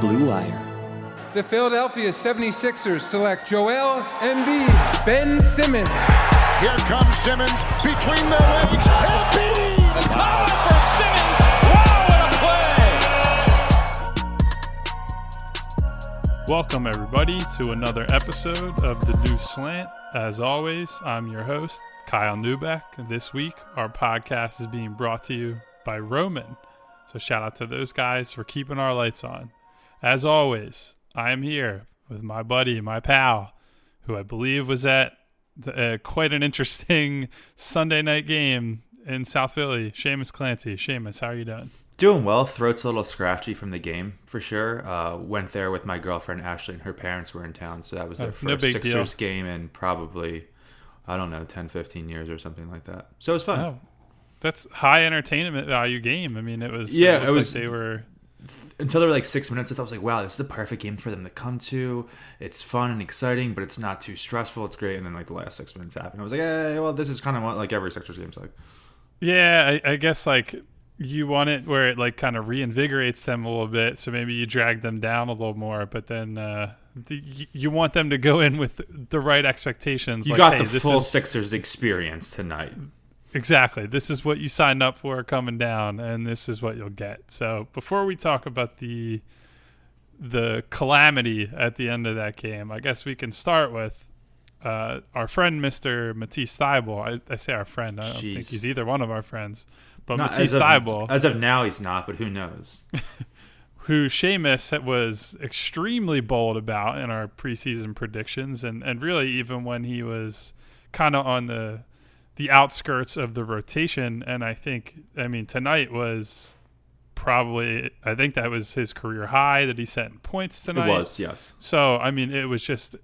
Blue Wire. The Philadelphia 76ers select Joel Embiid, Ben Simmons. Here comes Simmons between the legs. Embiid! The power for Simmons. Wow, what a play! Welcome, everybody, to another episode of The New Slant. As always, I'm your host, Kyle Neubeck. This week, our podcast is being brought to you by Roman. So, shout out to those guys for keeping our lights on. As always, I am here with my buddy, my pal, who I believe was at the, uh, quite an interesting Sunday night game in South Philly. Shamus Clancy. Shamus, how are you doing? Doing well. Throat's a little scratchy from the game for sure. Uh, went there with my girlfriend Ashley, and her parents were in town, so that was their Oh, first no Sixers deal. game in probably I don't know 10, 15 years or something like that. So it was fun. Oh, that's high entertainment value game. I mean, it was. Yeah, looked it was- Like they were. Until there were like six minutes, I was like, "Wow, this is the perfect game for them to come to. It's fun and exciting, but it's not too stressful. It's great." And then like the last six minutes happened. I was like, "Yeah, well, this is kind of what like every Sixers game's like." Yeah, I, I guess like you want it where it like kind of reinvigorates them a little bit. So maybe you drag them down a little more, but then uh, the, you- you want them to go in with the right expectations. You like, got hey, the full is- Sixers experience tonight. Exactly. This is what you signed up for coming down, and this is what you'll get. So before we talk about the the calamity at the end of that game, I guess we can start with uh, our friend Mr. Matisse Thybulle. I, I say our friend. I don't think he's either one of our friends. But Not Matisse as of, as of now, he's not, but who knows? who Shamus was extremely bold about in our preseason predictions, and, and really even when he was kind of on the the outskirts of the rotation. And I think, I mean, tonight was probably, I think that was his career high that he set in points tonight. It was, yes. So, I mean, it was just.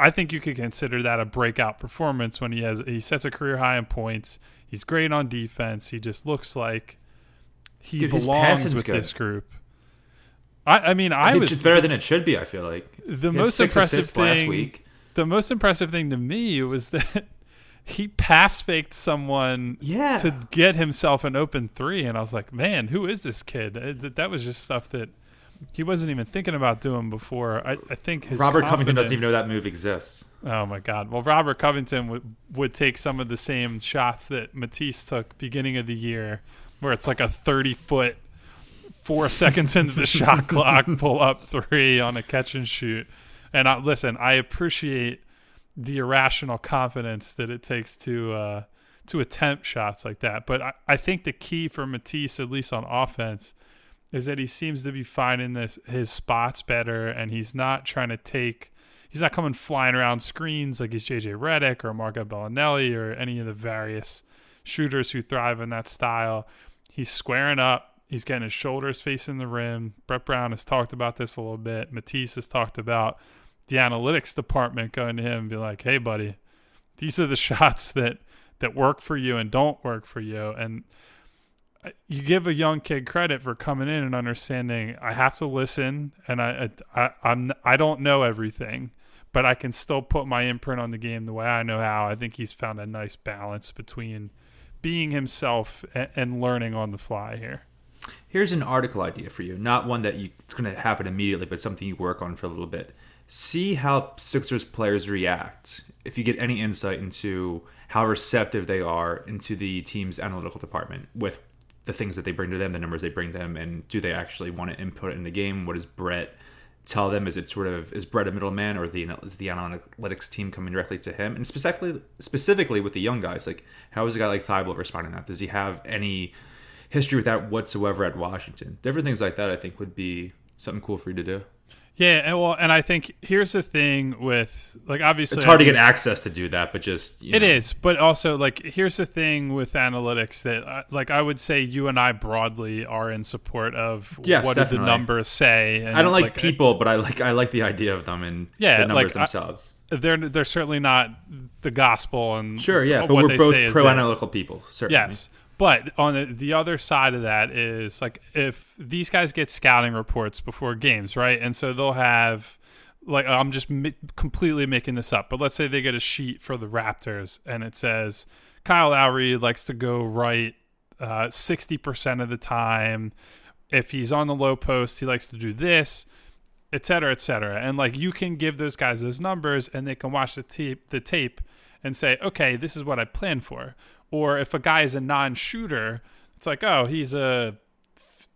I think you could consider that a breakout performance when he has he sets a career high in points. He's great on defense. He just looks like he Dude, belongs with good. this group. I, I mean, I, I was it's better than it should be. I feel like the He most impressive thing last week. the most impressive thing to me was that he pass faked someone Yeah. to get himself an open three and i was like man who is this kid Uh, that, that was just stuff that he wasn't even thinking about doing before i, I think his Robert Covington doesn't even know that move exists. oh my god well robert covington would, would take some of the same shots that matisse took beginning of the year where it's like a 30 foot four seconds into the shot clock, pull up three on a catch and shoot. And I, listen, I appreciate the irrational confidence that it takes to uh, to attempt shots like that. But I, I think the key for Matisse, at least on offense, is that he seems to be finding this his spots better, and he's not trying to take. He's not coming flying around screens like he's JJ Redick or Marco Belinelli or any of the various shooters who thrive in that style. He's squaring up. He's getting his shoulders facing the rim. Brett Brown has talked about this a little bit. Matisse has talked about the analytics department going to him and be like, "Hey, buddy, these are the shots that that work for you and don't work for you." And uh, you give a young kid credit for coming in and understanding. I have to listen, and I, I I'm I don't know everything, but I can still put my imprint on the game the way I know how. I think he's found a nice balance between being himself and, and learning on the fly here. Here's an article idea for you. Not one that you, it's going to happen immediately, but something you work on for a little bit. See how Sixers players react. If you get any insight into how receptive they are into the team's analytical department with the things that they bring to them, the numbers they bring them, and do they actually want to input in the game? What does Brett tell them? Is it sort of is Brett a middleman, or the is the analytics team coming directly to him? And specifically, specifically with the young guys, like how is a guy like Thybulle responding to that? Does he have any history with that whatsoever at Washington? Different things like that, I think, would be something cool for you to do. Yeah, and well, and I think here's the thing with like obviously It's hard to get access to do that, but just you It know. is, but also like here's the thing with analytics that uh, like I would say you and I broadly are in support of Yes, what do the numbers say. And I don't like, uh, people, but I like I like the idea of them and Yeah, the numbers like, I- themselves. they're they're certainly not the gospel and Sure, yeah, but what we're both pro analytical people. Certainly. Yes. But on the, the other side of that is like if these guys get scouting reports before games, right? And so they'll have like I'm just mi- completely making this up, but let's say they get a sheet for the Raptors and it says Kyle Lowry likes to go right uh, 60% of the time. If he's on the low post, he likes to do this, et cetera, et cetera. And like you can give those guys those numbers and they can watch the tape, the tape and say, okay, this is what I planned for. Or if a guy is a non-shooter, it's like, oh, he's a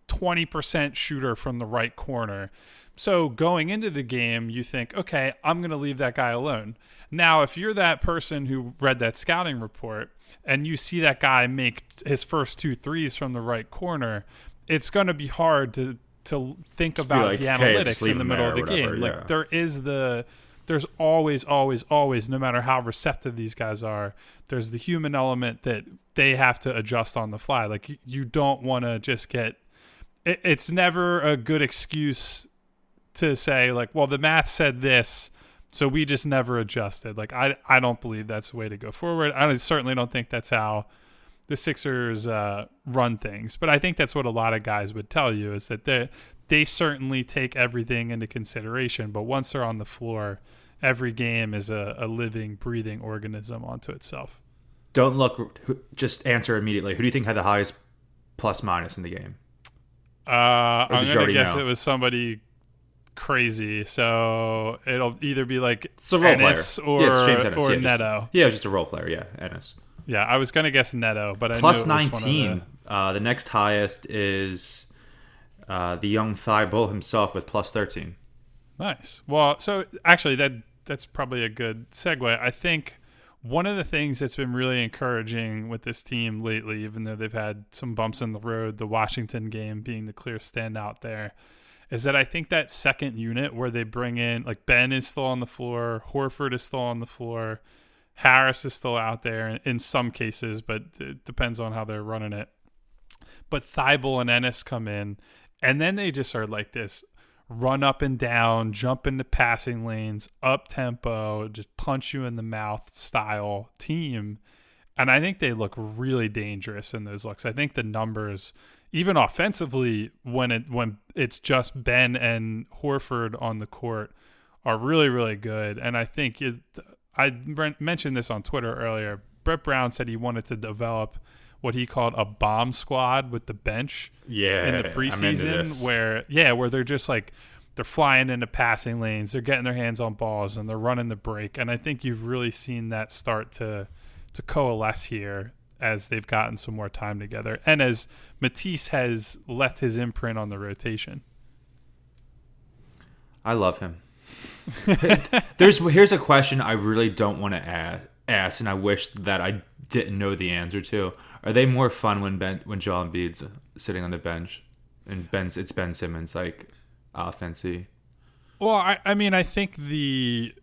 20% shooter from the right corner. So going into the game, you think, okay, I'm going to leave that guy alone. Now, if you're that person who read that scouting report and you see that guy make his first two threes from the right corner, it's going to be hard to to think about like, the analytics leave in the middle of the or whatever," game. yeah. Like there is the there's always always always no matter how receptive these guys are there's the human element that they have to adjust on the fly. Like you, don't want to just get it, it's never a good excuse to say like well the math said this so we just never adjusted. Like i i don't believe that's the way to go forward. I certainly don't think that's how the Sixers uh, run things, but I think that's what a lot of guys would tell you is that they they certainly take everything into consideration, but once they're on the floor, every game is a, a living, breathing organism onto itself. Don't look. Just answer immediately. Who do you think had the highest plus minus in the game? Uh, I'm gonna guess know? it was somebody crazy, so it'll either be like It's a role Ennis player. or yeah, it's Ennis. or yeah, just- Neto. yeah, just a role player. Yeah, Ennis. Yeah, I was gonna guess Neto, but I Plus knew it was one of the- nineteen. Uh, the next highest is uh, the young Thybulle himself with plus thirteen. Nice. Well, so actually, that that's probably a good segue. I think one of the things that's been really encouraging with this team lately, even though they've had some bumps in the road, the Washington game being the clear standout there, is that I think that second unit where they bring in like Ben is still on the floor, Horford is still on the floor, Harris is still out there in some cases, but it depends on how they're running it. But Thybulle and Ennis come in, and then they just are like this run up and down, jump into passing lanes, up tempo, just punch you in the mouth style team. And I think they look really dangerous in those looks. I think the numbers, even offensively, when it when it's just Ben and Horford on the court, are really really good. And I think it, I mentioned this on Twitter earlier. Brett Brown said he wanted to develop what he called a bomb squad with the bench Yeah, in the preseason where yeah where they're just like they're flying into passing lanes they're getting their hands on balls and they're running the break and i think you've really seen that start to to coalesce here as they've gotten some more time together and as matisse has left his imprint on the rotation I love him. There's here's a question I really don't want to ask, and I wish that I didn't know the answer to. Are they more fun when Ben when Joel Embiid's sitting on the bench and Ben's it's Ben Simmons like offensy? Well, I, I mean, I think the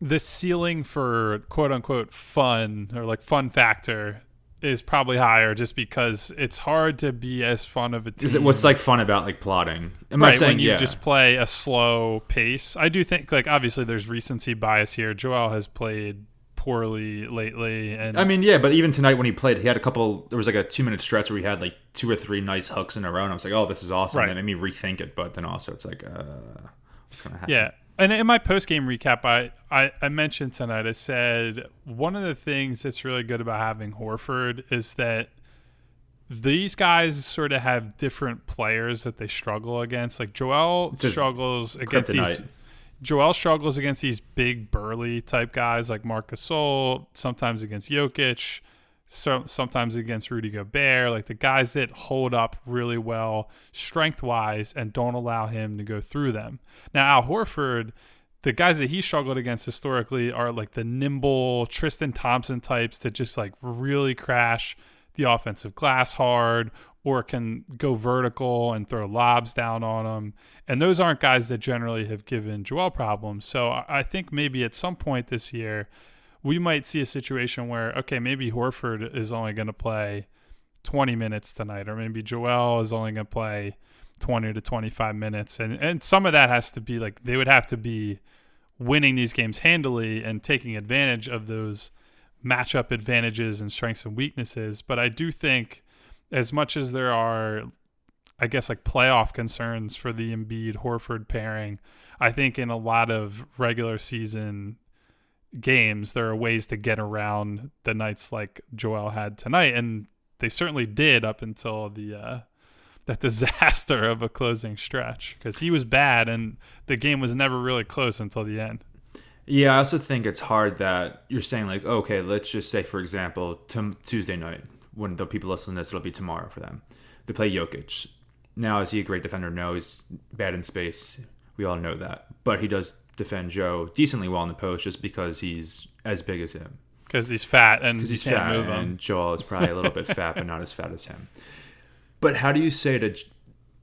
the ceiling for quote unquote fun or like fun factor is probably higher just because it's hard to be as fun of a team. Is it what's like fun about like plotting? I'm right not saying when you yeah. just play a slow pace? I do think like obviously there's recency bias here. Joel has played poorly lately, and I mean, yeah, but even tonight when he played, he had a couple. There was like a two minute stretch where he had like two or three nice hooks in a row, and I was like, "Oh, this is awesome." Right. And it made me rethink it, but then also it's like, uh, what's gonna happen? Yeah. And in my post game recap, I, I, I mentioned tonight, I said one of the things that's really good about having Horford is that these guys sort of have different players that they struggle against. Like Joel struggles against these. Joel struggles against these big burly type guys like Marc Gasol, sometimes against Jokic, so sometimes against Rudy Gobert, like the guys that hold up really well strength wise and don't allow him to go through them. Now Al Horford, the guys that he struggled against historically are like the nimble Tristan Thompson types that just like really crash the offensive glass hard or can go vertical and throw lobs down on them. And those aren't guys that generally have given Joel problems. So I think maybe at some point this year, we might see a situation where, okay, maybe Horford is only going to play 20 minutes tonight, or maybe Joel is only going to play 20 to 25 minutes. And, and some of that has to be like they would have to be winning these games handily and taking advantage of those matchup advantages and strengths and weaknesses. But I do think, as much as there are, I guess, like playoff concerns for the Embiid Horford pairing, I think in a lot of regular season games, there are ways to get around the nights like Joel had tonight. And they certainly did up until the. Uh, that disaster of a closing stretch because he was bad and the game was never really close until the end. Yeah, I also think it's hard that you're saying like, okay, let's just say for example, t- Tuesday night when the people listening to this, it'll be tomorrow for them. They play Jokic. Now, is he a great defender? No, he's bad in space. We all know that, but he does defend Joe decently well in the post just because he's as big as him. Because he's fat and he's can't fat, move him. and Joel is probably a little bit fat, but not as fat as him. But how do you say to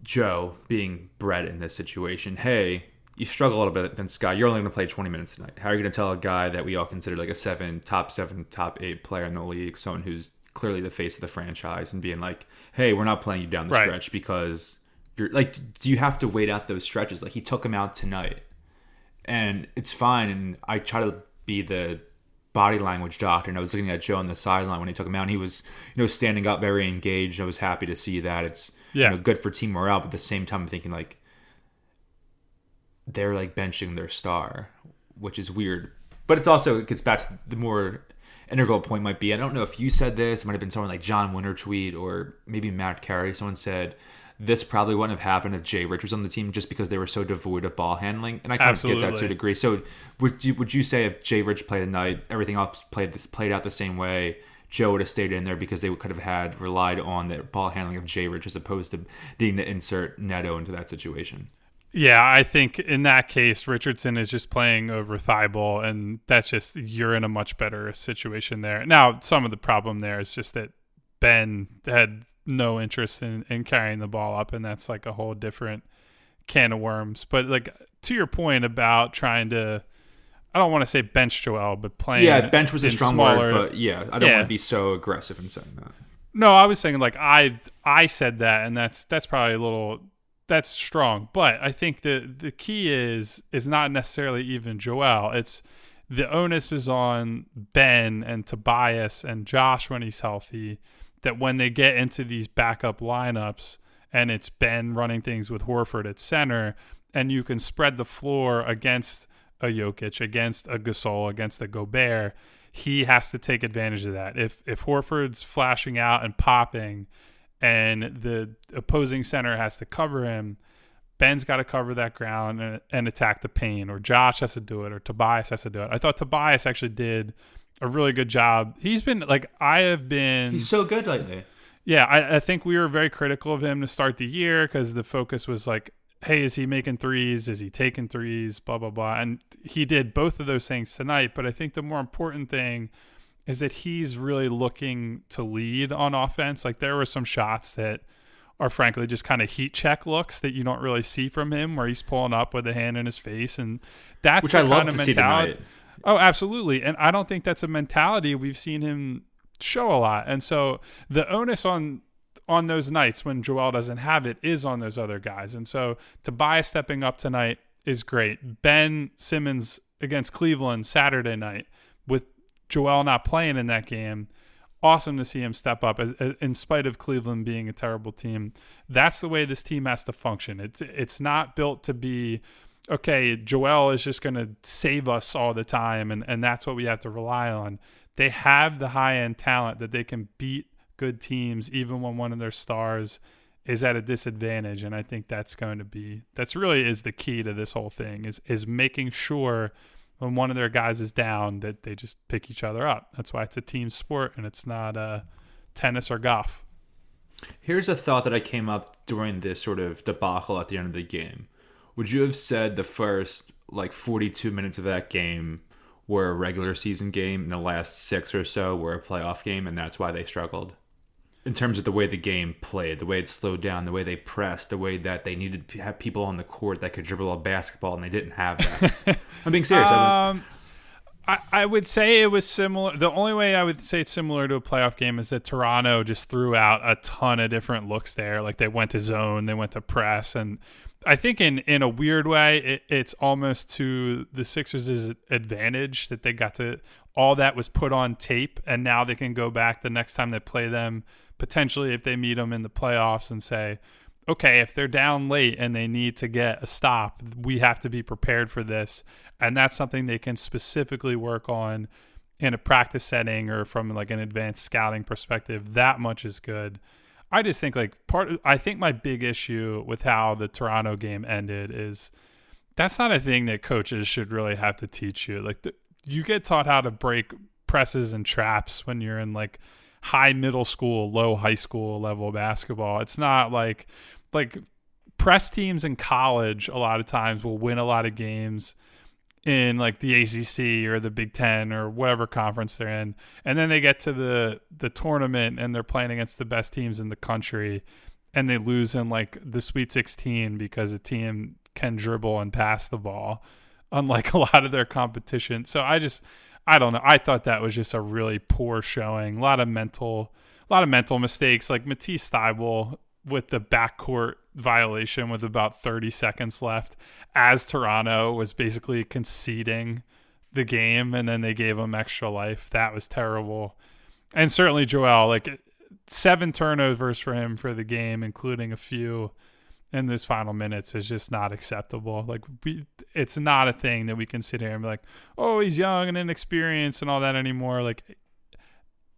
Joe, being bred in this situation, hey, you struggle a little bit then Scott, you're only going to play 20 minutes tonight. How are you going to tell a guy that we all consider like a seven, top seven, top eight player in the league, someone who's clearly the face of the franchise, and being like, hey, we're not playing you down the Right. stretch because you're like, do you have to wait out those stretches? Like he took him out tonight, and it's fine. And I try to be the body language doctor, and I was looking at Joe on the sideline when he took him out, and he was, you know, standing up, very engaged. I was happy to see that. It's Yeah. you know, good for team morale, but at the same time, I'm thinking like they're like benching their star, which is weird. But it's also it gets back to the more integral point might be. I don't know if you said this. It might have been someone like John Winter tweet or maybe Matt Carey. Someone said this probably wouldn't have happened if Jay Rich was on the team just because they were so devoid of ball handling. And I kind of get that to a degree. So would you would you say if Jay Rich played tonight, everything else played this played out the same way? Joe would have stayed in there because they could have had relied on the ball handling of Jay Rich as opposed to needing to insert Neto into that situation. Yeah, I think in that case, Richardson is just playing over Thybulle, and that's just you're in a much better situation there. Now, some of the problem there is just that Ben had no interest in, in carrying the ball up, and that's like a whole different can of worms. But like to your point about trying to, I don't want to say bench Joel, but playing Yeah, bench was a strong smaller, word, but yeah, I don't Yeah. want to be so aggressive in saying that. No, I was saying like I I said that, and that's that's probably a little that's strong. But I think the the key is is not necessarily even Joel. It's the onus is on Ben and Tobias and Josh when he's healthy. That when they get into these backup lineups and it's Ben running things with Horford at center, and you can spread the floor against a Jokic, against a Gasol, against a Gobert, he has to take advantage of that. If if Horford's flashing out and popping, and the opposing center has to cover him, Ben's got to cover that ground and, and attack the paint, or Josh has to do it, or Tobias has to do it. I thought Tobias actually did a really good job. He's been like I have been. He's so good lately. Yeah, I, I think we were very critical of him to start the year because the focus was like, hey, is he making threes? Is he taking threes? Blah, blah, blah. And he did both of those things tonight. But I think the more important thing is that he's really looking to lead on offense. Like there were some shots that are frankly just kind of heat check looks that you don't really see from him where he's pulling up with a hand in his face. And that's Which I love to see tonight. Oh, absolutely. And I don't think that's a mentality we've seen him show a lot. And so the onus on on those nights when Joel doesn't have it is on those other guys. And so Tobias stepping up tonight is great. Ben Simmons against Cleveland Saturday night with Joel not playing in that game. Awesome to see him step up as, as- in spite of Cleveland being a terrible team. That's the way this team has to function. It's it's not built to be okay, Joel is just going to save us all the time, and, and that's what we have to rely on. They have the high end talent that they can beat good teams, even when one of their stars is at a disadvantage. And I think that's going to be that's really is the key to this whole thing is is making sure when one of their guys is down that they just pick each other up. That's why it's a team sport and it's not uh, tennis or golf. Here's a thought that I came up during this sort of debacle at the end of the game. Would you have said the first like 42 minutes of that game were a regular season game and the last six or so were a playoff game and that's why they struggled? In terms of the way the game played, the way it slowed down, the way they pressed, the way that they needed to have people on the court that could dribble a basketball, and they didn't have that. I'm being serious. I was, Um, I, I would say it was similar. The only way I would say it's similar to a playoff game is that Toronto just threw out a ton of different looks there. Like they went to zone, they went to press, and I think in in a weird way, it, it's almost to the Sixers' advantage that they got to all that was put on tape, and now they can go back the next time they play them, potentially if they meet them in the playoffs, and say, okay, if they're down late and they need to get a stop, we have to be prepared for this. And that's something they can specifically work on in a practice setting or from like an advanced scouting perspective. That much is good. I just think like part I think my big issue with how the Toronto game ended is that's not a thing that coaches should really have to teach you. Like the, you get taught how to break presses and traps when you're in like high middle school, low high school level basketball. It's not like like press teams in college a lot of times will win a lot of games in like the ACC or the Big 10 or whatever conference they're in. And then they get to the the tournament and they're playing against the best teams in the country and they lose in like the Sweet 16 because a team can dribble and pass the ball unlike a lot of their competition. So I just I don't know. I thought that was just a really poor showing. A lot of mental a lot of mental mistakes like Matisse Thybulle with the backcourt violation with about 30 seconds left as Toronto was basically conceding the game and then they gave him extra life. That was terrible. And certainly Joel, like seven turnovers for him for the game, including a few in those final minutes is just not acceptable. Like we, it's not a thing that we can sit here and be like, oh, he's young and inexperienced and all that anymore. Like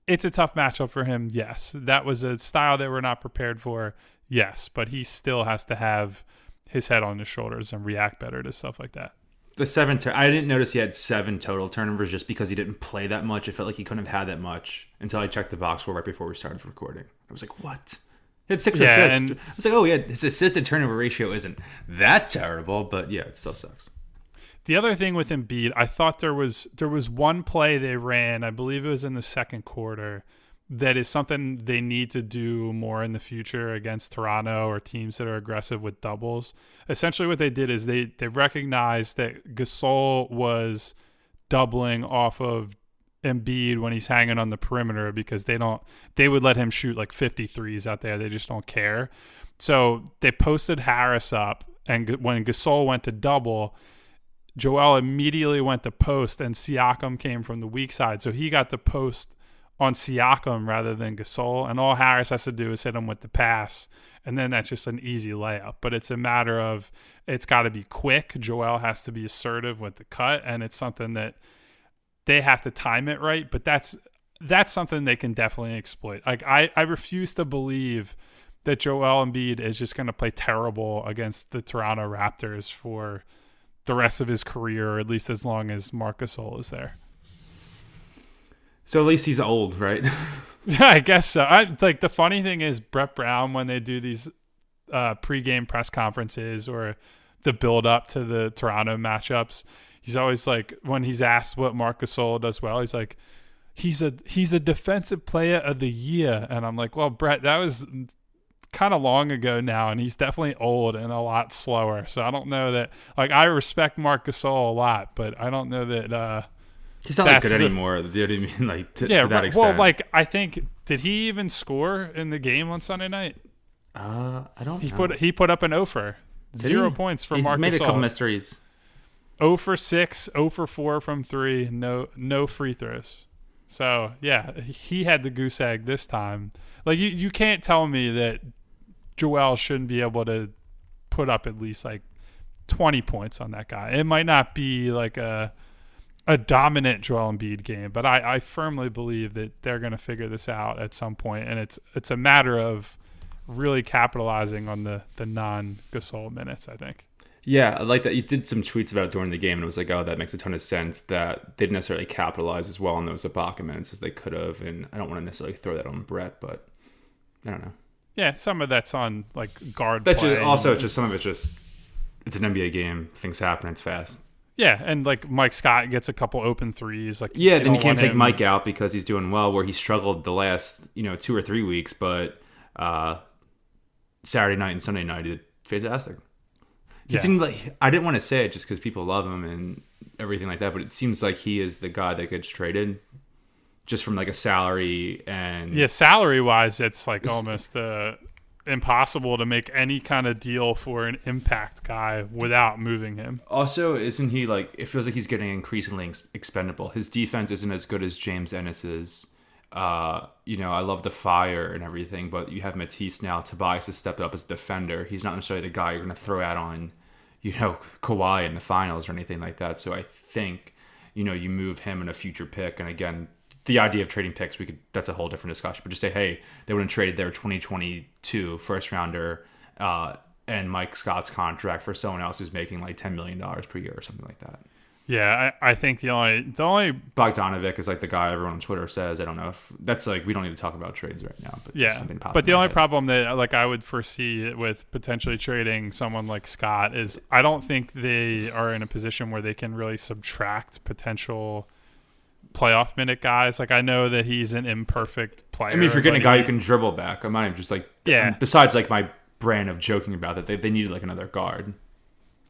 it's a tough matchup for him. Yes, that was a style that we're not prepared for. Yes, but he still has to have his head on his shoulders and react better to stuff like that. the seven. Tur- I didn't notice he had seven total turnovers just because he didn't play that much. It felt like he couldn't have had that much until I checked the box score right before we started recording. I was like, what? He had six Yeah, assists. and- I was like, oh yeah, his assist to turnover ratio isn't that terrible, but yeah, it still sucks. The other thing with Embiid, I thought there was there was one play they ran, I believe it was in the second quarter, that is something they need to do more in the future against Toronto or teams that are aggressive with doubles. Essentially what they did is they they recognized that Gasol was doubling off of Embiid when he's hanging on the perimeter because they don't they would let him shoot like 53s out there. They just don't care. So they posted Harris up and when Gasol went to double, Joel immediately went to post and Siakam came from the weak side. So he got to post on Siakam rather than Gasol. And all Harris has to do is hit him with the pass. And then that's just an easy layup. But it's a matter of it's got to be quick. Joel has to be assertive with the cut. And it's something that they have to time it right. But that's that's something they can definitely exploit. Like I, I refuse to believe that Joel Embiid is just going to play terrible against the Toronto Raptors for the rest of his career, or at least as long as Marcus Gasol is there. So at least he's old, right? Yeah, I guess so. I like the funny thing is Brett Brown when they do these uh, pregame press conferences or the build up to the Toronto matchups, he's always like when he's asked what Marc Gasol does well, he's like, he's a he's a defensive player of the year, and I'm like, well, Brett, that was kind of long ago now, and he's definitely old and a lot slower. So I don't know that like I respect Marc Gasol a lot, but I don't know that. uh he's not That's good the- anymore. Do you know what I mean? Like to, yeah, to that extent. well, like I think did he even score in the game on Sunday night? uh, I don't. He know. put he put up an offer, Did zero he? points for Marcus. He's made a couple mysteries. 0 for six, 0 for four from three, no no free throws. So yeah, he had the goose egg this time. Like you, you can't tell me that Joel shouldn't be able to put up at least like twenty points on that guy. It might not be like a a dominant Joel Embiid game, but I, I firmly believe that they're going to figure this out at some point, and it's it's a matter of really capitalizing on the the non Gasol minutes. I think. Yeah, I like that. You did some tweets about it during the game, and it was like, oh, that makes a ton of sense that they didn't necessarily capitalize as well on those Ibaka minutes as they could have. And I don't want to necessarily throw that on Brett, but I don't know. Yeah, some of that's on like guard That play. just, also, it's just some of it just it's an NBA game. Things happen. It's fast. Yeah, and like Mike Scott gets a couple open threes. Like Yeah, then you can't take him- Mike out because he's doing well where he struggled the last, you know, two or three weeks, but uh Saturday night and Sunday night he did fantastic. He Yeah. seemed like I didn't want to say it just because people love him and everything like that, but it seems like he is the guy that gets traded just from like a salary and Yeah, salary wise, it's like almost uh, impossible to make any kind of deal for an impact guy without moving him. Also, isn't he like? It feels like he's getting increasingly ex- expendable. His defense isn't as good as James Ennis's. Uh, you know, I love the fire and everything, but you have Matisse now. Tobias has stepped up as a defender. He's not necessarily the guy you're going to throw out on, you know, Kawhi in the finals or anything like that. So I think, you know, you move him in a future pick. And again, the idea of trading picks, we could that's a whole different discussion. But just say, hey, they would have traded their 2022 first rounder uh, and Mike Scott's contract for someone else who's making like 10 million dollars per year or something like that. Yeah, I, I think the only the only Bogdanovic is like the guy everyone on Twitter says. I don't know if that's like we don't need to talk about trades right now. But yeah, something but the only head. problem that like I would foresee with potentially trading someone like Scott is I don't think they are in a position where they can really subtract potential playoff minute guys. Like I know that he's an imperfect player. I mean, if you're getting a guy who can dribble back, I'm not even just like Yeah. Besides, like my brand of joking about that, they they needed like another guard.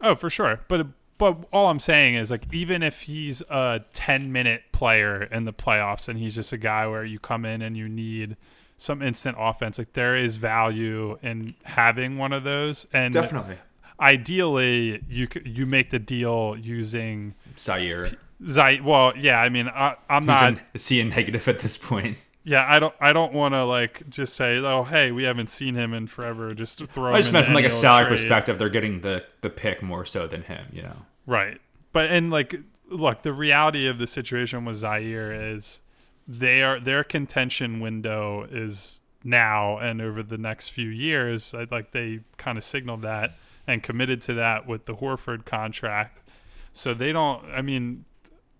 Oh, for sure. But but all I'm saying is like even if he's a 10 minute player in the playoffs and he's just a guy where you come in and you need some instant offense, like there is value in having one of those. And definitely, ideally, you you make the deal using Zhaire. Zai. Well, yeah. I mean, I, I'm Who's not. is he in negative at this point? Yeah, I don't. I don't want to like just say, oh, hey, we haven't seen him in forever. Just throw. I just meant from like a salary trade. perspective, they're getting the the pick more so than him. You know. Right. But and like look, the reality of the situation with Zhaire is they are their contention window is now and over the next few years. Like they kind of signaled that and committed to that with the Horford contract. So they don't I mean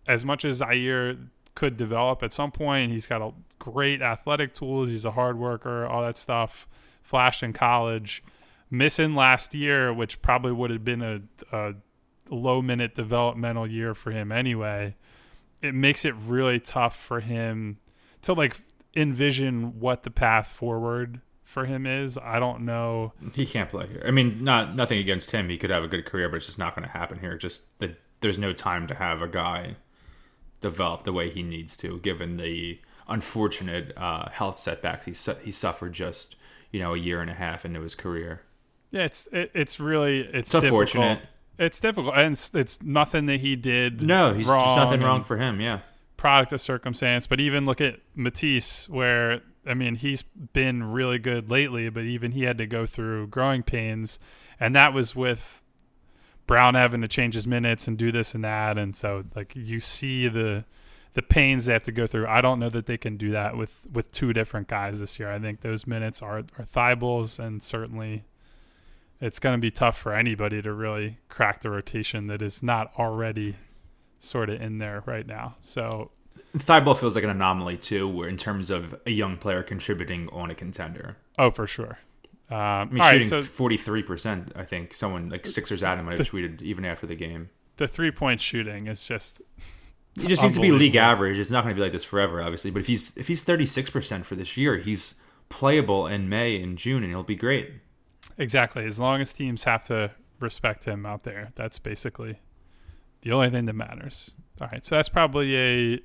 as much as Zhaire could develop at some point, he's got a great athletic tools, he's a hard worker, all that stuff, flashed in college missing last year, which probably would have been a, a low minute developmental year for him anyway, it makes it really tough for him to like envision what the path forward for him is. I don't know. He can't play here. I mean, not nothing against him. He could have a good career, but it's just not going to happen here. Just that there's no time to have a guy develop the way he needs to, given the unfortunate uh, health setbacks he su- he suffered just you know a year and a half into his career. Yeah, it's it, it's really it's, It's unfortunate. It's difficult, and it's, it's nothing that he did. No, he's wrong just nothing wrong for him. Yeah. product of circumstance. But even look at Matisse, where I mean he's been really good lately, but even he had to go through growing pains, and that was with Brown having to change his minutes and do this and that, and so like you see the the pains they have to go through. I don't know that they can do that with with two different guys this year. I think those minutes are are Thybulle's, and certainly it's going to be tough for anybody to really crack the rotation that is not already sort of in there right now. So Thybulle feels like an anomaly too, where in terms of a young player contributing on a contender. Oh, for sure. Um, I mean, shooting forty three percent. I think someone like Sixers Adam might have tweeted even after the game. the three point shooting is just He just needs to be league average. It's not going to be like this forever, obviously. But if he's if he's thirty six percent for this year, he's playable in May and June, and he'll be great. exactly as long as teams have to respect him out there. That's basically the only thing that matters. All right, so that's probably a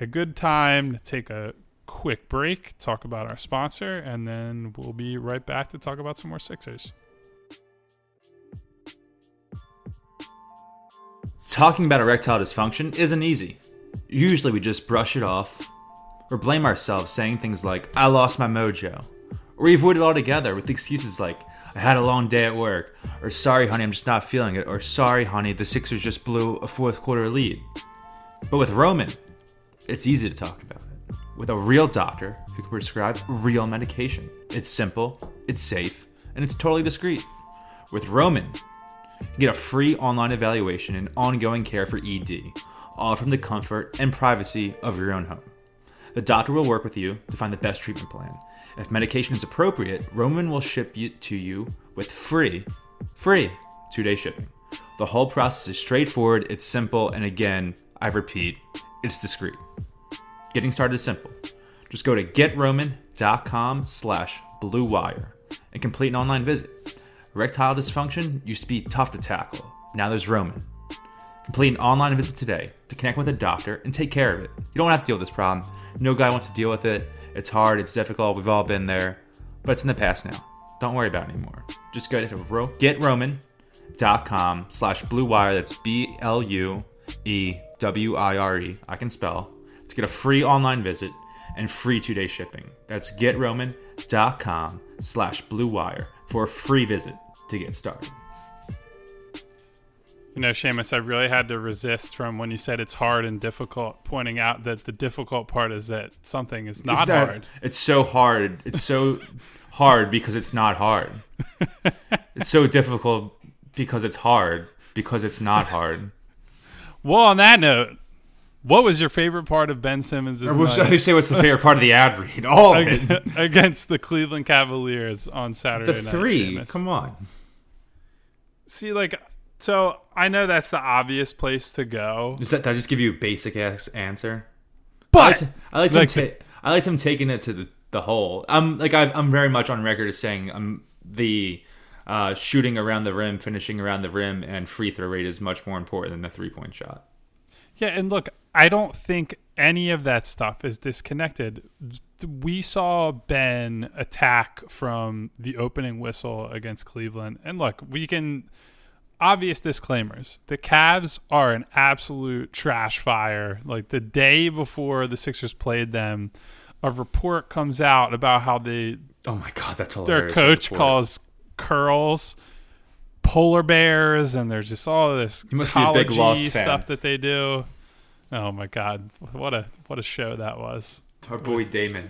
a good time to take a quick break, talk about our sponsor, and then we'll be right back to talk about some more Sixers. Talking about erectile dysfunction isn't easy. Usually we just brush it off or blame ourselves saying things like, I lost my mojo. Or we avoid it altogether with excuses like, I had a long day at work, or sorry, honey, I'm just not feeling it, or sorry, honey, the Sixers just blew a fourth quarter lead. But with Roman, it's easy to talk about. With a real doctor who can prescribe real medication. It's simple, it's safe, and it's totally discreet. With Roman, you get a free online evaluation and ongoing care for ED, all from the comfort and privacy of your own home. The doctor will work with you to find the best treatment plan. If medication is appropriate, Roman will ship it to you with free, free two-day shipping. The whole process is straightforward, it's simple, and again, I repeat, it's discreet. Getting started is simple. Just go to getroman.com slash blue wire and complete an online visit. Erectile dysfunction used to be tough to tackle. Now there's Roman. Complete an online visit today to connect with a doctor and take care of it. You don't have to deal with this problem. No guy wants to deal with it. It's hard, it's difficult, we've all been there, but it's in the past now. Don't worry about it anymore. Just go to ro- getroman.com slash blue wire. That's B L U E W I R E. I can spell. To get a free online visit and free two day shipping. That's getroman.com slash blue wire for a free visit to get started. You know, Shamus, I really had to resist from when you said it's hard and difficult, pointing out that the difficult part is that something is not It's that- hard. It's so hard. It's so hard because it's not hard. it's so difficult because it's hard because it's not hard. Well, on that note, what was your favorite part of Ben Simmons' Or I say what's the favorite part of the ad read? All of it. against the Cleveland Cavaliers on Saturday The night? three. Shamus? Come on. See, like, so I know that's the obvious place to go, Does that, did I just give you a basic ass answer? I but liked, I liked him. Like ta- I liked him taking it to the, the hole. I'm like I, I'm very much on record as saying um the uh, shooting around the rim, finishing around the rim, and free throw rate is much more important than the three point shot. Yeah, and look, I don't think any of that stuff is disconnected. We saw Ben attack from the opening whistle against Cleveland. And look, we can obvious disclaimers. The Cavs are an absolute trash fire. Like the day before the Sixers played them, a report comes out about how they Oh my god, that's hilarious. their coach report. calls curls polar bears and there's just all this He must be a big Lost fan. stuff that they do oh my god. What a what a show that was. Our boy Damon.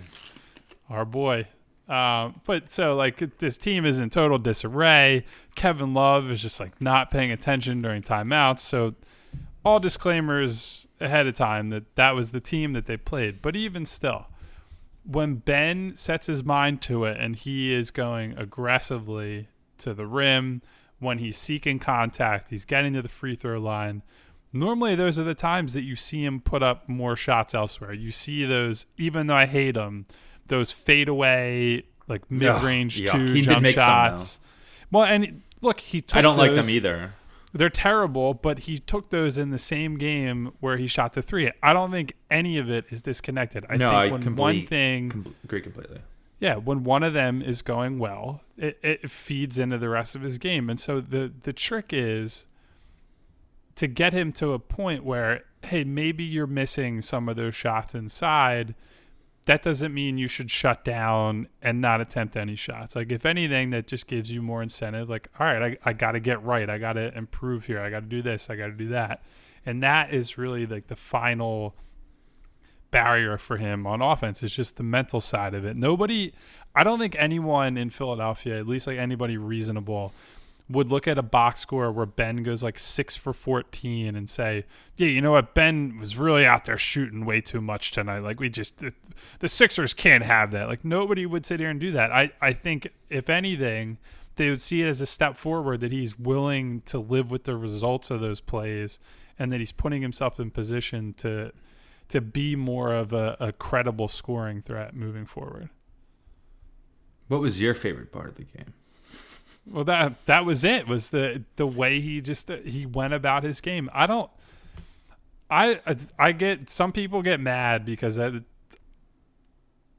our boy. Um, but so like this team is in total disarray. Kevin love is just like not paying attention during timeouts. So all disclaimers ahead of time that that was the team that they played. But even still when Ben sets his mind to it and he is going aggressively to the rim, when he's seeking contact, he's getting to the free throw line. Normally, those are the times that you see him put up more shots elsewhere. You see those, even though I hate them, those fadeaway, like mid range yeah. two jump make some, shots. well, and look, he took I don't like them either. they're terrible, but he took those in the same game where he shot the three. I don't think any of it is disconnected. I no, think I when completely one thing, com- agree completely. yeah, when one of them is going well, it, it feeds into the rest of his game. And so the the trick is to get him to a point where, hey, maybe you're missing some of those shots inside. That doesn't mean you should shut down and not attempt any shots. Like if anything, that just gives you more incentive. Like, all right, I, I got to get right. I got to improve here. I got to do this. I got to do that. And that is really like the final barrier for him on offense is just the mental side of it. Nobody, I don't think anyone in Philadelphia, at least like anybody reasonable, would look at a box score where Ben goes like six for 14 and say, yeah, you know what? Ben was really out there shooting way too much tonight. Like, we just, the, the Sixers can't have that. Like, nobody would sit here and do that. I, I think, if anything, they would see it as a step forward that he's willing to live with the results of those plays and that he's putting himself in position to to be more of a, a credible scoring threat moving forward. What was your favorite part of the game? Well, that that was it. Was the the way he just uh, he went about his game. I don't. I I get some people get mad because I,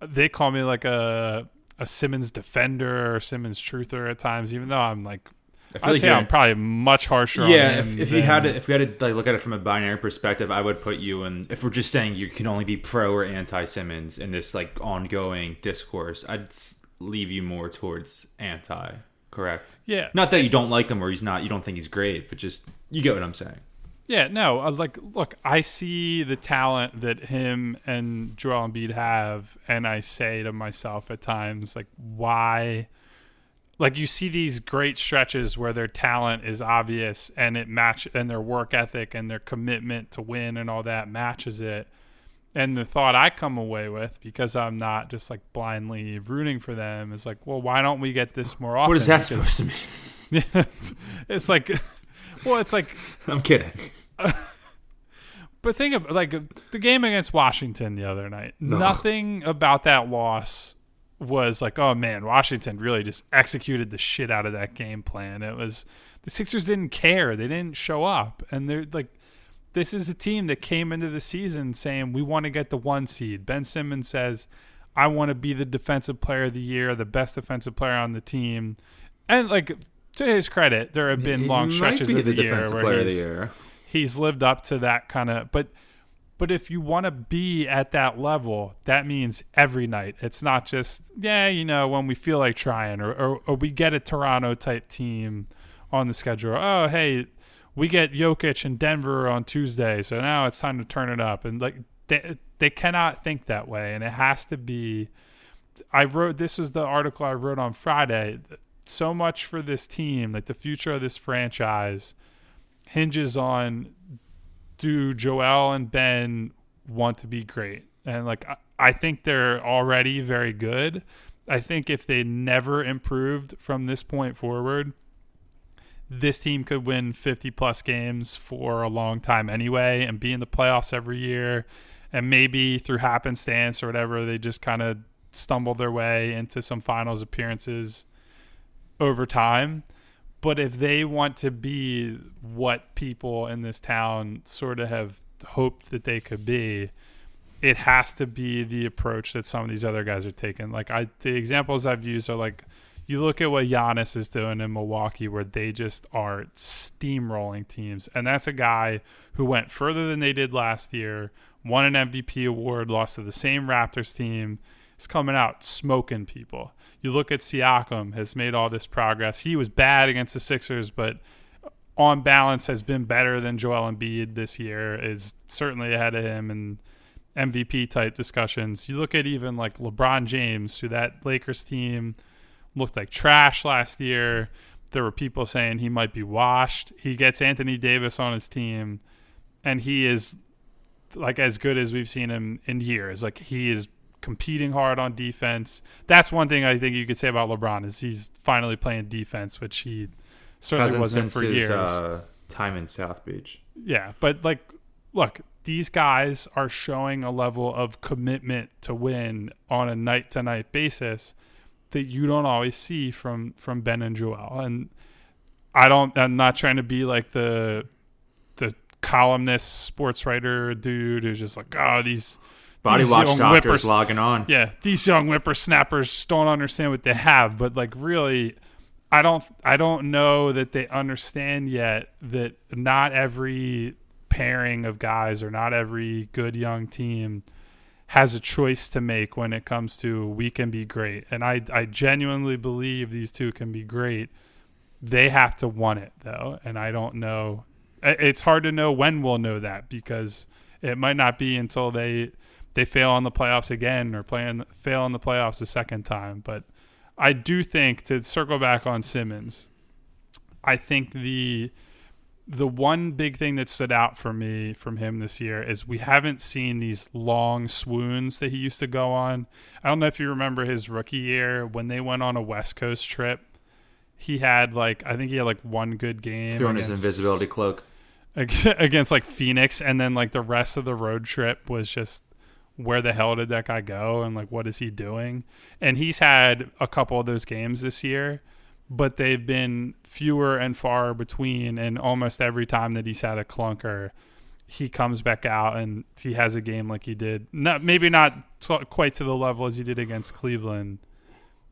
they call me like a a Simmons defender or Simmons truther at times, even though I'm like I feel I'd like say I'm probably much harsher. on yeah. If, if you than- had to, if we had to like look at it from a binary perspective, I would put you in. If we're just saying you can only be pro or anti Simmons in this like ongoing discourse, I'd leave you more towards anti. Correct. yeah, Not that you don't like him or he's not. You don't think he's great, but just you get what I'm saying. Yeah, no, uh, like look, I see the talent that him and Joel Embiid have, and I say to myself at times, like, why? Like you see these great stretches where their talent is obvious and it match and their work ethic and their commitment to win and all that matches it. And the thought I come away with, because I'm not just like blindly rooting for them, is like, well, why don't we get this more often? What is that Because- supposed to mean? yeah, it's like, Well, it's like I'm kidding. But think of like the game against Washington the other night. Nothing about that loss was like, oh man, Washington really just executed the shit out of that game plan. It was the Sixers didn't care. They didn't show up. And they're like this is a team that came into the season saying we want to get the one seed. Ben Simmons says, I want to be the defensive player of the year, the best defensive player on the team. And like to his credit, there have been long stretches be of the, the year defensive where player of the he's- year. he's lived up to that kind of but but if you want to be at that level that means every night it's not just yeah you know when we feel like trying or or, or we get a toronto type team on the schedule oh hey we get Jokic in Denver on Tuesday so now it's time to turn it up and like they, they cannot think that way and it has to be I wrote this is the article I wrote on Friday so much for this team like the future of this franchise hinges on do Joel and Ben want to be great? And like I, I think they're already very good. I think if they never improved from this point forward, this team could win 50 plus games for a long time anyway and be in the playoffs every year. And maybe through happenstance or whatever, they just kind of stumble their way into some finals appearances over time. But if they want to be what people in this town sort of have hoped that they could be, it has to be the approach that some of these other guys are taking. Like I, the examples I've used are like, you look at what Giannis is doing in Milwaukee, where they just are steamrolling teams, and that's a guy who went further than they did last year, won an MVP award, lost to the same Raptors team. Is coming out smoking people. You look at Siakam has made all this progress. He was bad against the Sixers, but on balance has been better than Joel Embiid this year. Is certainly ahead of him in MVP type discussions. You look at even like LeBron James, who that Lakers team looked like trash last year. There were people saying he might be washed. He gets Anthony Davis on his team, and he is like as good as we've seen him in years. Like he is competing hard on defense. That's one thing I think you could say about LeBron is he's finally playing defense, which he certainly Hasn't wasn't for his years. uh, time in South Beach. Yeah, but like, look, these guys are showing a level of commitment to win on a night to night basis that you don't always see from from Ben and Joel. And I don't. I'm not trying to be like the the columnist, sports writer dude who's just like, oh, these Body these watch doctors whippers- logging on. yeah, these young whippersnappers don't understand what they have. But like, really, I don't. I don't know that they understand yet that not every pairing of guys or not every good young team has a choice to make when it comes to we can be great. And I, I genuinely believe these two can be great. They have to want it though, and I don't know. It's hard to know when we'll know that because it might not be until they they fail on the playoffs again or play in, fail in the playoffs a second time. But I do think to circle back on Simmons, I think the the one big thing that stood out for me from him this year is we haven't seen these long swoons that he used to go on. I don't know if you remember his rookie year when they went on a West Coast trip. He had like I think he had like one good game Throwing his invisibility cloak. against like Phoenix, and then like the rest of the road trip was just where the hell did that guy go and like what is he doing? And he's had a couple of those games this year, but they've been fewer and far between. And almost every time that he's had a clunker, he comes back out and he has a game like he did. Not maybe not t- quite to the level as he did against Cleveland,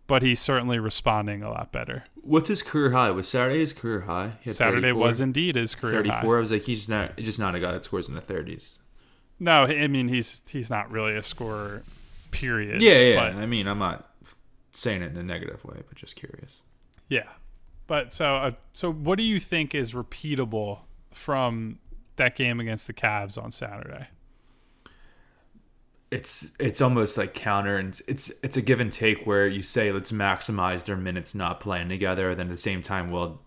but he's certainly responding a lot better. What's his career high? Was Saturday his career high? Saturday 34? was indeed his career 34. high. I was like, he's not just not a guy that scores in the 30s. No, I mean he's he's not really a scorer. Period. Yeah, yeah. But, I mean, I'm not saying it in a negative way, but just curious. Yeah. But so uh, so what do you think is repeatable from that game against the Cavs on Saturday? It's it's almost like counter, and it's it's a give and take where you say let's maximize their minutes not playing together, then at the same time, well,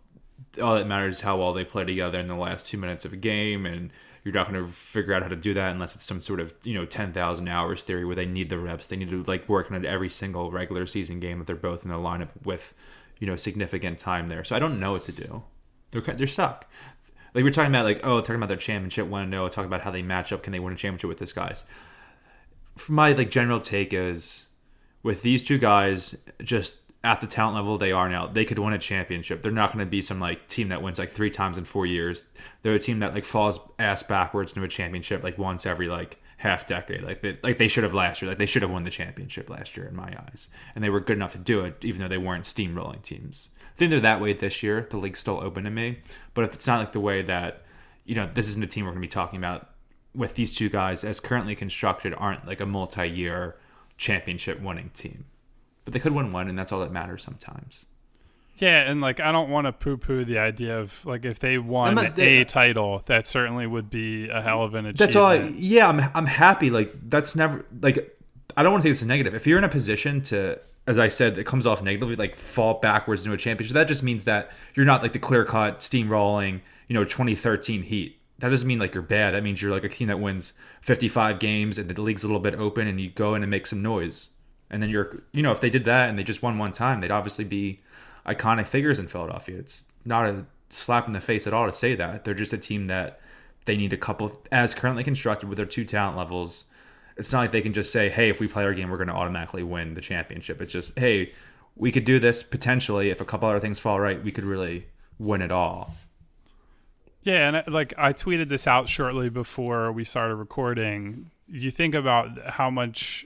all that matters is how well they play together in the last two minutes of a game, and you're not going to figure out how to do that unless it's some sort of you know ten thousand hours theory where they need the reps, they need to like work on it every single regular season game that they're both in the lineup with, you know, significant time there. So I don't know what to do. They're they're stuck. Like we're talking about like oh talking about their championship one oh, and no talking about how they match up can they win a championship with this guys. For my like general take is with these two guys just at the talent level they are now they could win a championship. They're not going to be some like team that wins like three times in four years. They're a team that like falls ass backwards into a championship like once every like half decade. Like they, like they should have last year. Like they should have won the championship last year in my eyes, and they were good enough to do it, even though they weren't steamrolling teams. I think they're that way this year. The league's still open to me, but if it's not like the way that you know, this isn't a team we're going to be talking about with these two guys as currently constructed aren't like a multi-year championship winning team. But they could win one, and that's all that matters sometimes. Yeah, and like I don't want to poo-poo the idea of like if they won not- a title, that certainly would be a hell of an achievement. That's all. I, yeah, I'm I'm happy. Like that's never like I don't want to take this as negative. If you're in a position to, as I said, it comes off negatively, like fall backwards into a championship. That just means that you're not like the clear cut steamrolling, you know, 2013 Heat. That doesn't mean like you're bad. That means you're like a team that wins 55 games and the league's a little bit open and you go in and make some noise. And then you're, you know, if they did that and they just won one time, they'd obviously be iconic figures in Philadelphia. It's not a slap in the face at all to say that. They're just a team that they need a couple, as currently constructed with their two talent levels. It's not like they can just say, hey, if we play our game, we're going to automatically win the championship. It's just, hey, we could do this potentially. If a couple other things fall right, we could really win it all. Yeah, and uh, like I tweeted this out shortly before we started recording. You think about how much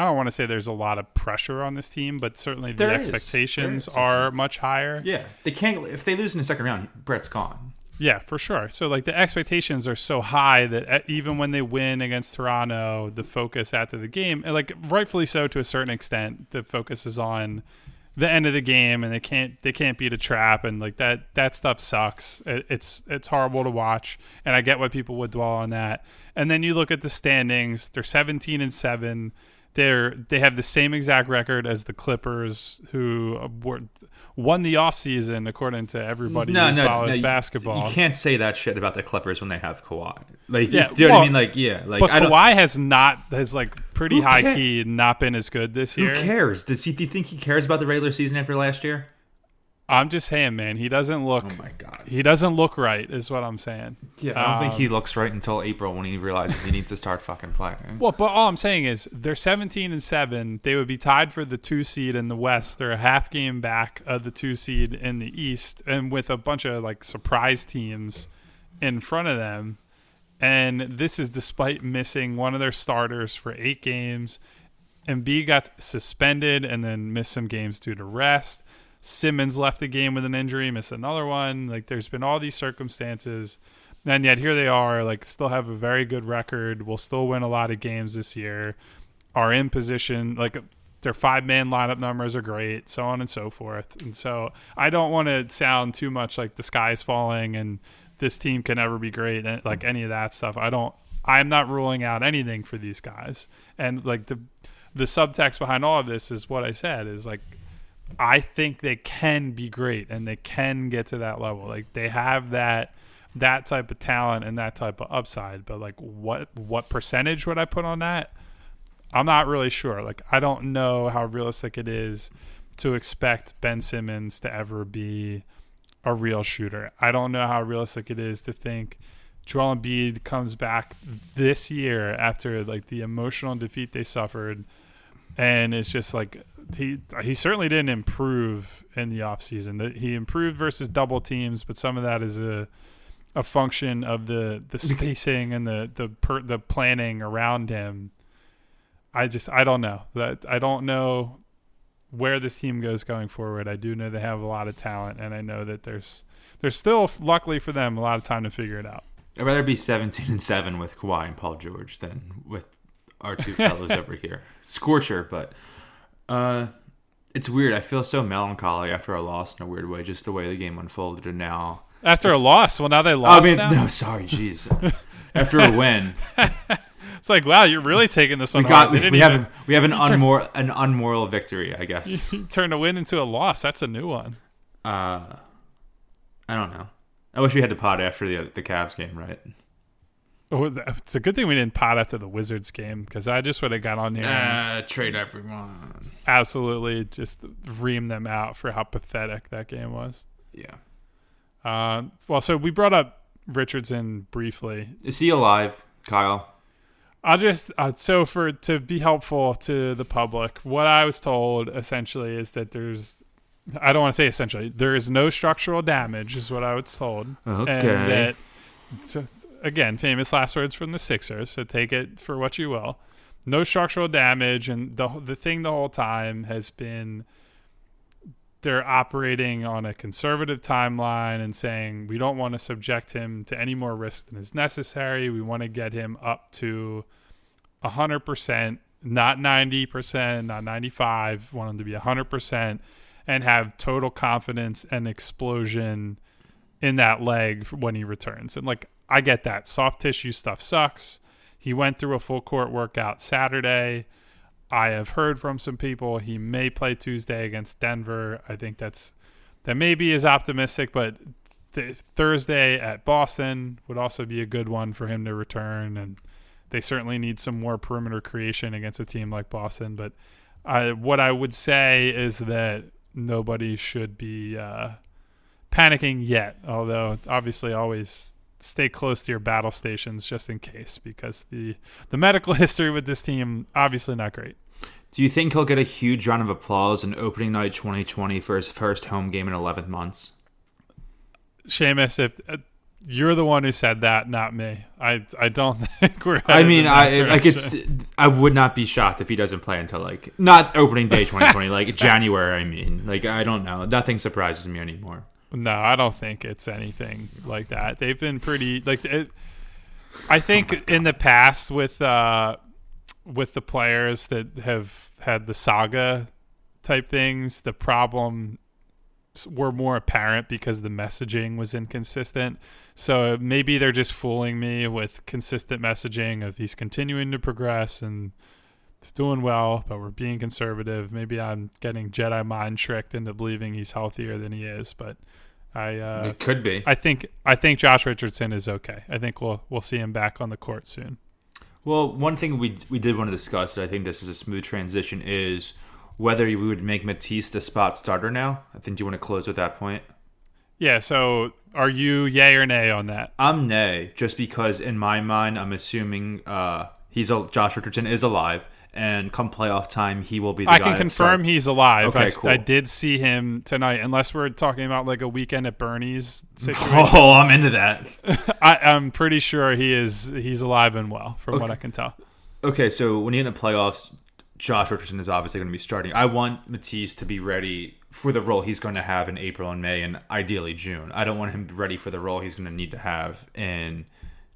I don't want to say there's a lot of pressure on this team, but certainly the There expectations is. are much higher. Yeah, they can't. If they lose in the second round, Brett's gone. Yeah, for sure. So like the expectations are so high that uh, even when they win against Toronto, the focus after the game, and like rightfully so to a certain extent, the focus is on the end of the game, and they can't they can't beat a trap, and like that that stuff sucks. It, it's it's horrible to watch, and I get why people would dwell on that. And then you look at the standings; they're seventeen and seven. They're they have the same exact record as the Clippers, who were, won the off season according to everybody No, who no, follows no, basketball. You can't say that shit about the Clippers when they have Kawhi. Like, Yeah, do you know what I mean? Like, yeah, like but I don't. Kawhi has not has like pretty high key not been as good this year. Who cares? Does he? Do you think he cares about the regular season after last year? I'm just saying, man, he doesn't look. Oh my god. He doesn't look right, is what I'm saying. Yeah, I don't think he Um, looks right until April when he realizes he needs to start fucking playing. Well, but all I'm saying is they're 17 and seven. They would be tied for the two seed in the West. They're a half game back of the two seed in the East, and with a bunch of like surprise teams in front of them. And this is despite missing one of their starters for eight games. Embiid got suspended and then missed some games due to rest. Simmons left the game with an injury, missed another one. Like there's been all these circumstances. And yet here they are, like still have a very good record, will still win a lot of games this year, are in position, like their five man lineup numbers are great, so on and so forth. And so I don't want to sound too much like the sky's falling and this team can never be great and like any of that stuff. I don't I'm not ruling out anything for these guys. And like the the subtext behind all of this is what I said is like I think they can be great and they can get to that level. Like they have that that type of talent and that type of upside, but like what what percentage would I put on that? I'm not really sure. Like I don't know how realistic it is to expect Ben Simmons to ever be a real shooter. I don't know how realistic it is to think Joel Embiid comes back this year after like the emotional defeat they suffered and it's just like he he certainly didn't improve in the offseason. That he improved versus double teams, but some of that is a a function of the the spacing and the the per, the planning around him. I just I don't know that I don't know where this team goes going forward. I do know they have a lot of talent, and I know that there's there's still luckily for them a lot of time to figure it out. I'd rather be 17 and 7 with Kawhi and Paul George than with our two fellows over here. Scorcher, but uh, it's weird. I feel so melancholy after our loss in a weird way, just the way the game unfolded. And now, After a loss, well now they lost. I mean, now? no, sorry, jeez. after a win, It's like wow, you're really taking this one. we got. They we, have even- we have an unmoral an unmoral victory, I guess. you turn a win into a loss. That's a new one. Uh, I don't know. I wish we had the pod after the the Cavs game, right? Oh, it's a good thing we didn't pot after the Wizards game because I just would have got on here Uh, trade everyone. absolutely just ream them out for how pathetic that game was. Yeah. Uh, well, so we brought up Richardson briefly. Is he alive, Kyle? I'll just uh, so for to be helpful to the public, what I was told essentially is that there's I don't want to say essentially there is no structural damage is what I was told, Okay. and that so again famous last words from the Sixers. So take it for what you will. No structural damage, and the the thing the whole time has been they're operating on a conservative timeline and saying we don't want to subject him to any more risk than is necessary. We want to get him up to 100%, not 90%, not 95, want him to be 100% and have total confidence and explosion in that leg when he returns. And like I get that. Soft tissue stuff sucks. He went through a full court workout Saturday. I have heard from some people he may play Tuesday against Denver. I think that's that maybe is optimistic, but th- Thursday at Boston would also be a good one for him to return. And they certainly need some more perimeter creation against a team like Boston. But I, what I would say is that nobody should be uh, panicking yet. Although obviously, always stay close to your battle stations just in case, because the the medical history with this team obviously not great. Do you think he'll get a huge round of applause in opening night 2020 for his first home game in 11 months? Shamus, if uh, you're the one who said that, not me. I I don't think we're. I mean, I like it's. I would not be shocked if he doesn't play until like not opening day 2020, like January. I mean, like I don't know. Nothing surprises me anymore. No, I don't think it's anything like that. They've been pretty like. It, I think in the past with uh, with the players that have had the saga type things, the problem were more apparent because the messaging was inconsistent. So maybe they're just fooling me with consistent messaging of he's continuing to progress and it's doing well, but we're being conservative. Maybe I'm getting Jedi mind tricked into believing he's healthier than he is, but I uh, it could be. I think I think Josh Richardson is okay. I think we'll we'll see him back on the court soon. Well, one thing we we did want to discuss, and I think this is a smooth transition, is whether we would make Matisse the spot starter now. I think do you want to close with that point? Yeah. So are you yay or nay on that? I'm nay, just because in my mind, I'm assuming uh, he's a, Josh Richardson is alive, and come playoff time, he will be. the I can confirm he's alive. Okay, I, cool. I did see him tonight. Unless we're talking about like a weekend at Bernie's situation, Oh, I'm into that. I, I'm pretty sure he is. He's alive and well, from what I can tell. Okay, so when you're in the playoffs, Josh Richardson is obviously going to be starting. I want Matisse to be ready for the role he's going to have in April and May, and ideally June. I don't want him ready for the role he's going to need to have in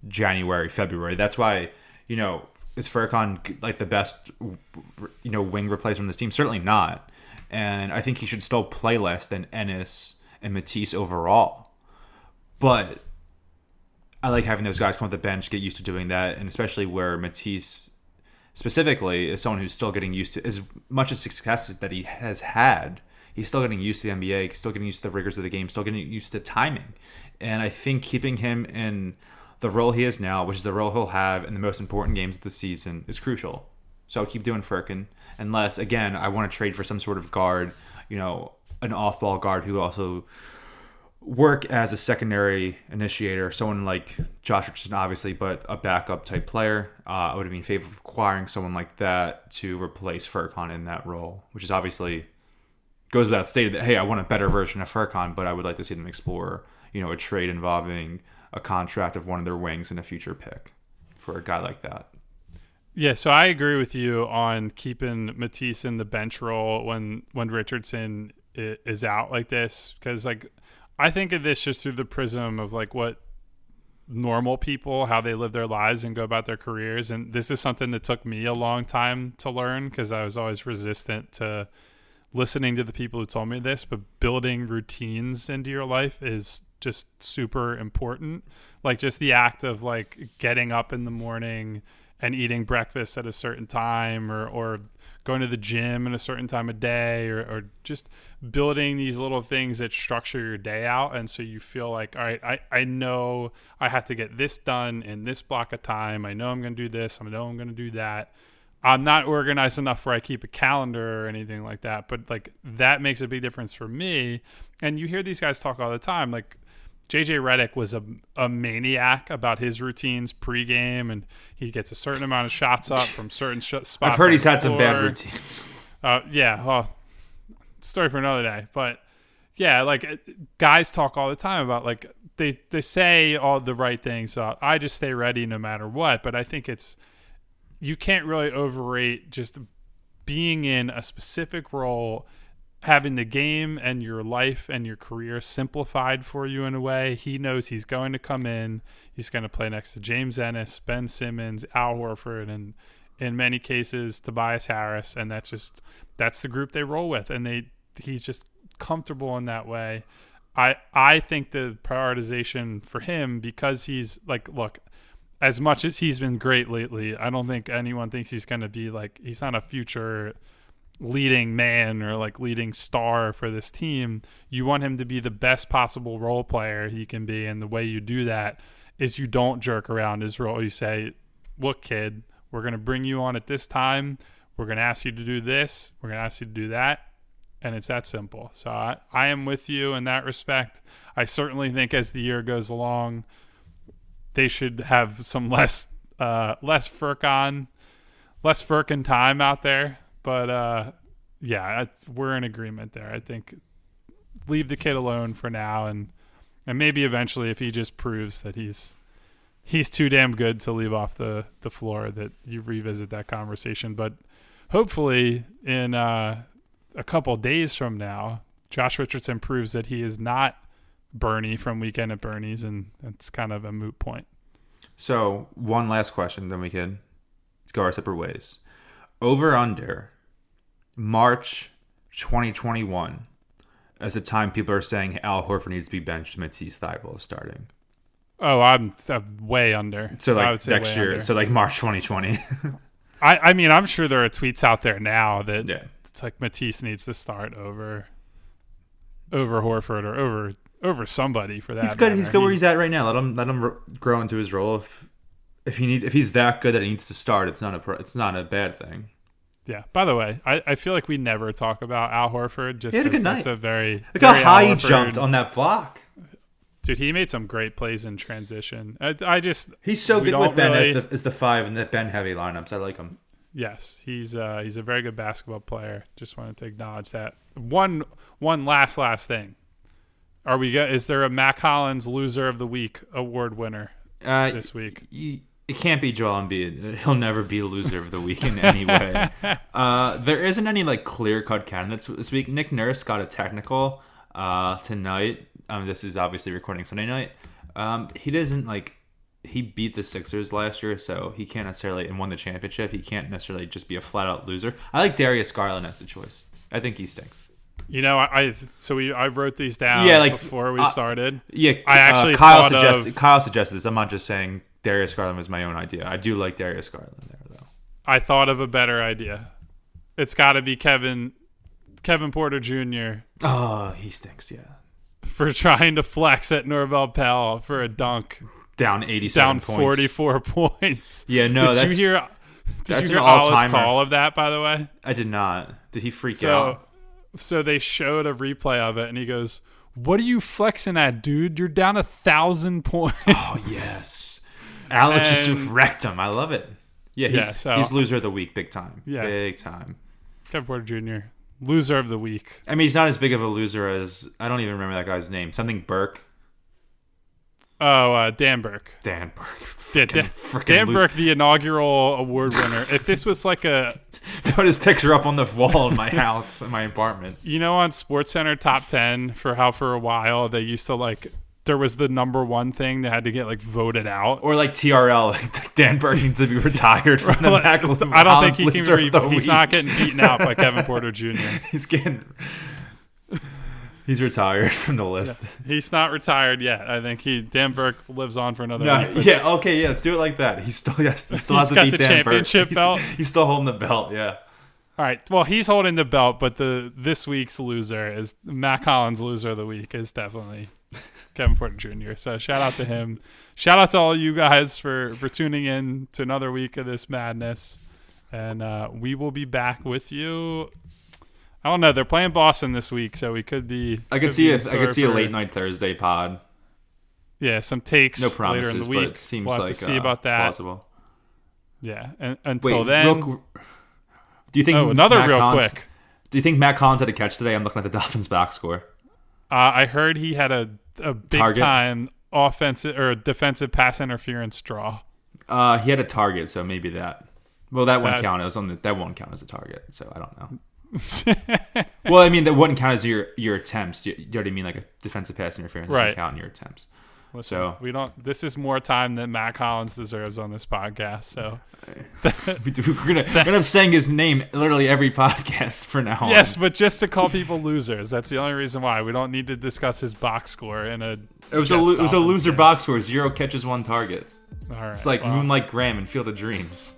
January, February. That's why, you know, is Furkan like the best, you know, wing replacement on this team? Certainly not. And I think he should still play less than Ennis and Matisse overall. But I like having those guys come off the bench, get used to doing that, and especially where Matisse specifically is someone who's still getting used to as much as successes that he has had. He's still getting used to the NBA, still getting used to the rigors of the game, still getting used to timing. And I think keeping him in the role he is now, which is the role he'll have in the most important games of the season, is crucial. So I'll keep doing Furkan, unless again I want to trade for some sort of guard, you know, an off-ball guard who also work as a secondary initiator, someone like Josh Richardson, obviously, but a backup type player. Uh, I would be in favor of acquiring someone like that to replace Furkan in that role, which is obviously goes without stated that hey, I want a better version of Furkan, but I would like to see them explore, you know, a trade involving a contract of one of their wings and a future pick for a guy like that. Yeah, so I agree with you on keeping Matisse in the bench role when when Richardson is out like this because like I think of this just through the prism of like what normal people how they live their lives and go about their careers and this is something that took me a long time to learn because I was always resistant to listening to the people who told me this but building routines into your life is just super important. Like just the act of like getting up in the morning and eating breakfast at a certain time or, or going to the gym at a certain time of day or, or just building these little things that structure your day out. And so you feel like all right I, I know i have to get this done in this block of time. I know i'm going to do this. I know i'm going to do that i'm not organized enough where i keep a calendar or anything like that but like that makes a big difference for me and you hear these guys talk all the time like JJ Redick was a, a maniac about his routines pregame, and he gets a certain amount of shots up from certain sh- spots. I've heard he's had some bad routines. Uh, yeah, well, story for another day. But yeah, like uh, guys talk all the time about like they they say all the right things about I just stay ready no matter what. But I think it's you can't really overrate just being in a specific role having the game and your life and your career simplified for you in a way. He knows he's going to come in. He's going to play next to James Ennis, Ben Simmons, Al Horford, and in many cases Tobias Harris, and that's just that's the group they roll with, and they he's just comfortable in that way. I I think the prioritization for him because he's like look as much as he's been great lately, I don't think anyone thinks he's going to be like he's not a future leading man or like leading star for this team. You want him to be the best possible role player he can be, and the way you do that is you don't jerk around role. You say, "Look, kid, we're going to bring you on at this time. We're going to ask you to do this. We're going to ask you to do that." And it's that simple. So I, I am with you in that respect. I certainly think as the year goes along, they should have some less uh, less Furkan, less Furkan time out there. But uh, yeah, we're in agreement there. I think leave the kid alone for now, and and maybe eventually, if he just proves that he's he's too damn good to leave off the the floor, that you revisit that conversation. But hopefully, in uh, a couple days from now, Josh Richardson proves that he is not Bernie from Weekend at Bernie's, and that's kind of a moot point. So one last question, then we can go our separate ways. Over under March 2021 as the time people are saying Al Horford needs to be benched, Matisse Thybulle is starting. Oh, I'm, I'm way under. So I like would say next year, under. so like March 2020. I, I mean, I'm sure there are tweets out there now that yeah. it's like Matisse needs to start over over Horford or over over somebody for that. He's good. He's good where he's at right now. Let him let him grow into his role. If if he need if he's that good that he needs to start, it's not a pro- it's not a bad thing. Yeah. By the way, I, I feel like we never talk about Al Horford. Just He had a good that's night. a very Look how high he jumped on that block. Dude, he made some great plays in transition. I, I just He's so good with Ben really- as the as the five and the Ben heavy lineups. I like him. Yes, he's uh, he's a very good basketball player. Just wanted to acknowledge that. One one last last thing. Are we is there a Mack Hollins loser of the week award winner Uh, this week? you- it can't be Joel Embiid. He'll never be a loser of the week in any way. uh, there isn't any like clear cut candidates this week. Nick Nurse got a technical uh, tonight. Um, this is obviously recording Sunday night. Um, he doesn't like he beat the Sixers last year, so he can't necessarily and won the championship. He can't necessarily just be a flat out loser. I like Darius Garland as the choice. I think he stinks. You know, I, I so we I wrote these down Yeah, like, before we uh, started. Yeah, I actually uh, Kyle suggested of- Kyle suggested this. I'm not just saying Darius Garland was my own idea. I do like Darius Garland there though. I thought of a better idea. It's got to be Kevin Kevin Porter Jr. Oh, he stinks. Yeah, for trying to flex at Norvel Pelle for a dunk down 87 down points. 44 points. Yeah, no, did that's- you hear? Did that's you hear Alice call of that? By the way, I did not. Did he freak so out? So they showed a replay of it, and he goes, "What are you flexing at, dude? You're down a thousand points." Oh yes, Alex And- wrecked him. I love it. Yeah, he's, Yeah, so- he's loser of the week, big time. Yeah. big time. Kevin Porter Jr. loser of the week. I mean, he's not as big of a loser as I don't even remember that guy's name. Something Burke. Oh, uh, Dan Burke. Dan Burke. Yeah, Dan, Dan. Burke, the inaugural award winner. if this was like a, Put his picture up on the wall in my house, in my apartment. you know, on Sports Center top ten for how for a while they used to like there was the number one thing that had to get like voted out. Or like TRL, like Dan Burke needs to be retired from the Like, I don't think he can. Re- he's not getting beaten out by Kevin Porter Jr. He's getting. He's retired from the list. He's not retired yet. I think he Dan Burke lives on for another No, week. yeah, okay, yeah, let's do it like that. He's still yes, he still He's has to beat the Dan championship Burke. He's- belt. He's still holding the belt. Yeah. All right. Well, he's holding the belt, but the this week's loser is Mack Hollins. Loser of the week is definitely Kevin Porter Jr. So shout out to him. Shout out to all you guys for for tuning in to another week of this madness, and uh, we will be back with you. I don't know. They're playing Boston this week, so we could be. I could could see a, I could see a late night Thursday pod. yeah, some takes No later promises, in the but it seems we'll like see uh, about that. Possible. Yeah, and until Wait, then, real do you think oh, another Matt real Collins- quick. Do you think Mack Hollins had a catch today? I'm looking at the Dolphins box score. Uh, I heard he had a a big Target? time offensive or defensive pass interference draw. Uh, he had a target, so maybe that. Well, that won't count. It was on the, that won't count as a target, so I don't know. well, I mean, that wouldn't count as your your attempts. You, you know what I mean? Like a defensive pass interference doesn't Right. count in your attempts. Listen, So- we don't. This is more time than Mack Hollins deserves on this podcast. So We- We're gonna, we're gonna saying his name literally every podcast for now. on. yes, but just to call people losers. That's the only reason why we don't need to discuss his box score in a. it was a lo- it was a loser box score. Zero catches, one target. All right. It's like well, Moonlight Graham and Field of Dreams.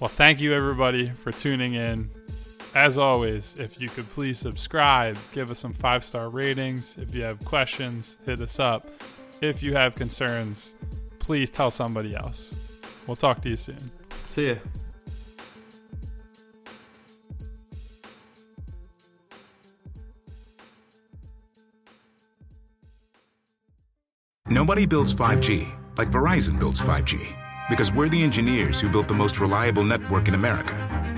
Well, thank you everybody for tuning in. As always, if you could please subscribe, give us some five star ratings. If you have questions, hit us up. If you have concerns, please tell somebody else. We'll talk to you soon. See ya. Nobody builds 5G like Verizon builds 5G because we're the engineers who built the most reliable network in America.